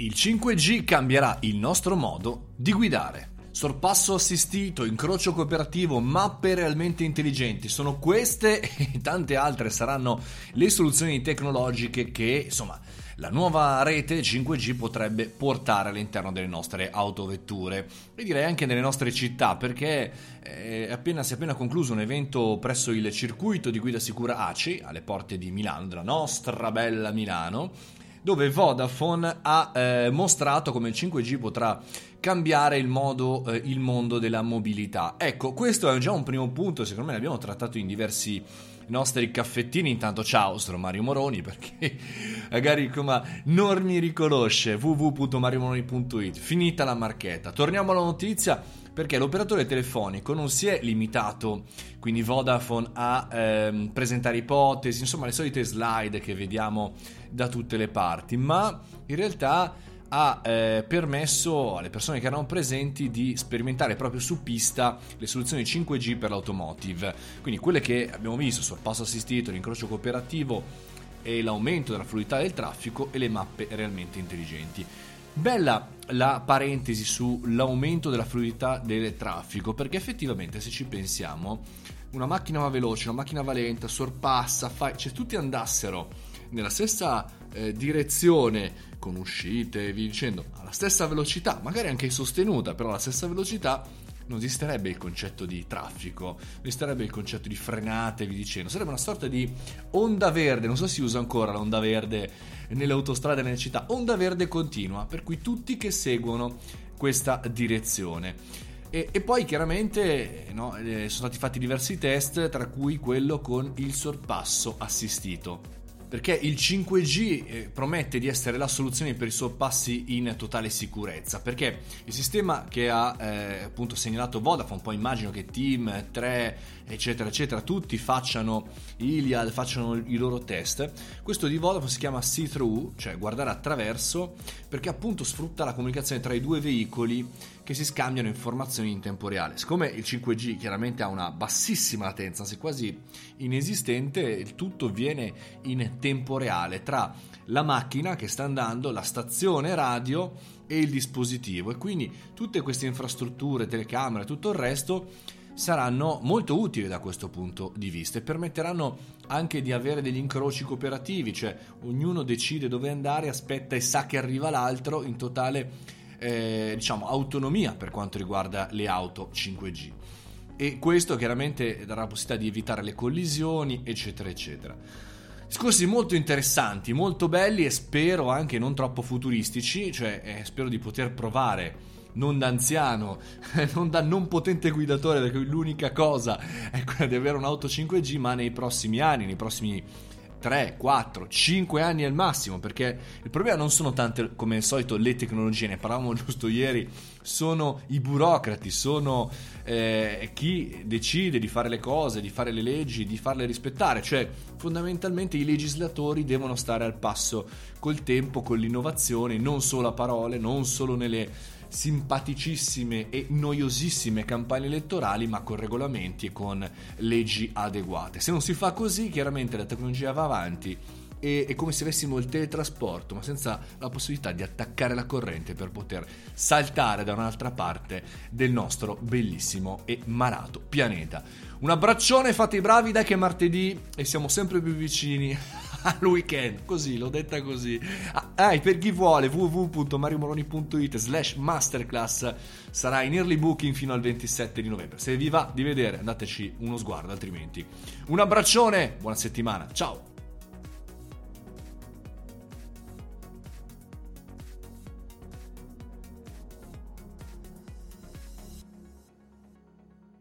Il 5G cambierà il nostro modo di guidare. Sorpasso assistito, incrocio cooperativo, mappe realmente intelligenti, sono queste e tante altre saranno le soluzioni tecnologiche che, insomma, la nuova rete 5G potrebbe portare all'interno delle nostre autovetture e direi anche nelle nostre città perché è appena, si è appena concluso un evento presso il circuito di guida sicura ACI alle porte di Milano, della nostra bella Milano dove Vodafone ha eh, mostrato come il 5G potrà cambiare il, modo, eh, il mondo della mobilità. Ecco, questo è già un primo punto, secondo me l'abbiamo trattato in diversi nostri caffettini. Intanto ciao, sono Mario Moroni perché magari come non mi riconosce www.mariomoroni.it. Finita la marchetta. Torniamo alla notizia perché l'operatore telefonico non si è limitato, quindi Vodafone, a ehm, presentare ipotesi, insomma le solite slide che vediamo da tutte le parti, ma in realtà ha eh, permesso alle persone che erano presenti di sperimentare proprio su pista le soluzioni 5G per l'automotive. Quindi quelle che abbiamo visto, sorpasso assistito, l'incrocio cooperativo e l'aumento della fluidità del traffico e le mappe realmente intelligenti. Bella la parentesi sull'aumento della fluidità del traffico, perché effettivamente se ci pensiamo, una macchina va veloce, una macchina va lenta, sorpassa, fa... cioè tutti andassero nella stessa eh, direzione, con uscite via dicendo, alla stessa velocità, magari anche sostenuta, però alla stessa velocità, non esisterebbe il concetto di traffico, non esisterebbe il concetto di frenate, vi dicendo, sarebbe una sorta di onda verde, non so se si usa ancora l'onda verde nelle autostrade nelle città, onda verde continua, per cui tutti che seguono questa direzione. E, e, poi chiaramente no, eh, sono stati fatti diversi test, tra cui quello con il sorpasso assistito perché il 5G eh, promette di essere la soluzione per i sorpassi in totale sicurezza, perché il sistema che ha eh, appunto segnalato Vodafone, poi immagino che Team, 3, eccetera, eccetera, tutti facciano Iliad, facciano i loro test, questo di Vodafone si chiama see-through, cioè guardare attraverso, perché appunto sfrutta la comunicazione tra i due veicoli che si scambiano informazioni in tempo reale. Siccome il 5G chiaramente ha una bassissima latenza, se quasi inesistente, il tutto avviene in tempo reale tra la macchina che sta andando, la stazione radio e il dispositivo e quindi tutte queste infrastrutture, telecamere, tutto il resto saranno molto utili da questo punto di vista e permetteranno anche di avere degli incroci cooperativi, cioè ognuno decide dove andare, aspetta e sa che arriva l'altro in totale eh, diciamo, autonomia per quanto riguarda le auto 5G. E questo chiaramente darà la possibilità di evitare le collisioni, eccetera, eccetera. Discorsi molto interessanti, molto belli e spero anche non troppo futuristici, cioè eh, spero di poter provare non da anziano, non da non potente guidatore, perché l'unica cosa è quella di avere un'auto 5G, ma nei prossimi anni, nei prossimi 3, 4, 5 anni al massimo, perché il problema non sono tante come al solito le tecnologie, ne parlavamo giusto ieri, sono i burocrati, sono eh, chi decide di fare le cose, di fare le leggi, di farle rispettare, cioè fondamentalmente i legislatori devono stare al passo col tempo, con l'innovazione, non solo a parole, non solo nelle simpaticissime e noiosissime campagne elettorali, ma con regolamenti e con leggi adeguate. Se non si fa così, chiaramente la tecnologia va avanti e è come se avessimo il teletrasporto, ma senza la possibilità di attaccare la corrente per poter saltare da un'altra parte del nostro bellissimo e malato pianeta. Un abbraccione, fate i bravi, dai che è martedì e siamo sempre più vicini al weekend, così, l'ho detta così. Ah, per chi vuole, www.mariomoroni.it slash masterclass sarà in early booking fino al 27 di novembre. Se vi va di vedere, andateci uno sguardo, altrimenti. Un abbraccione, buona settimana, ciao!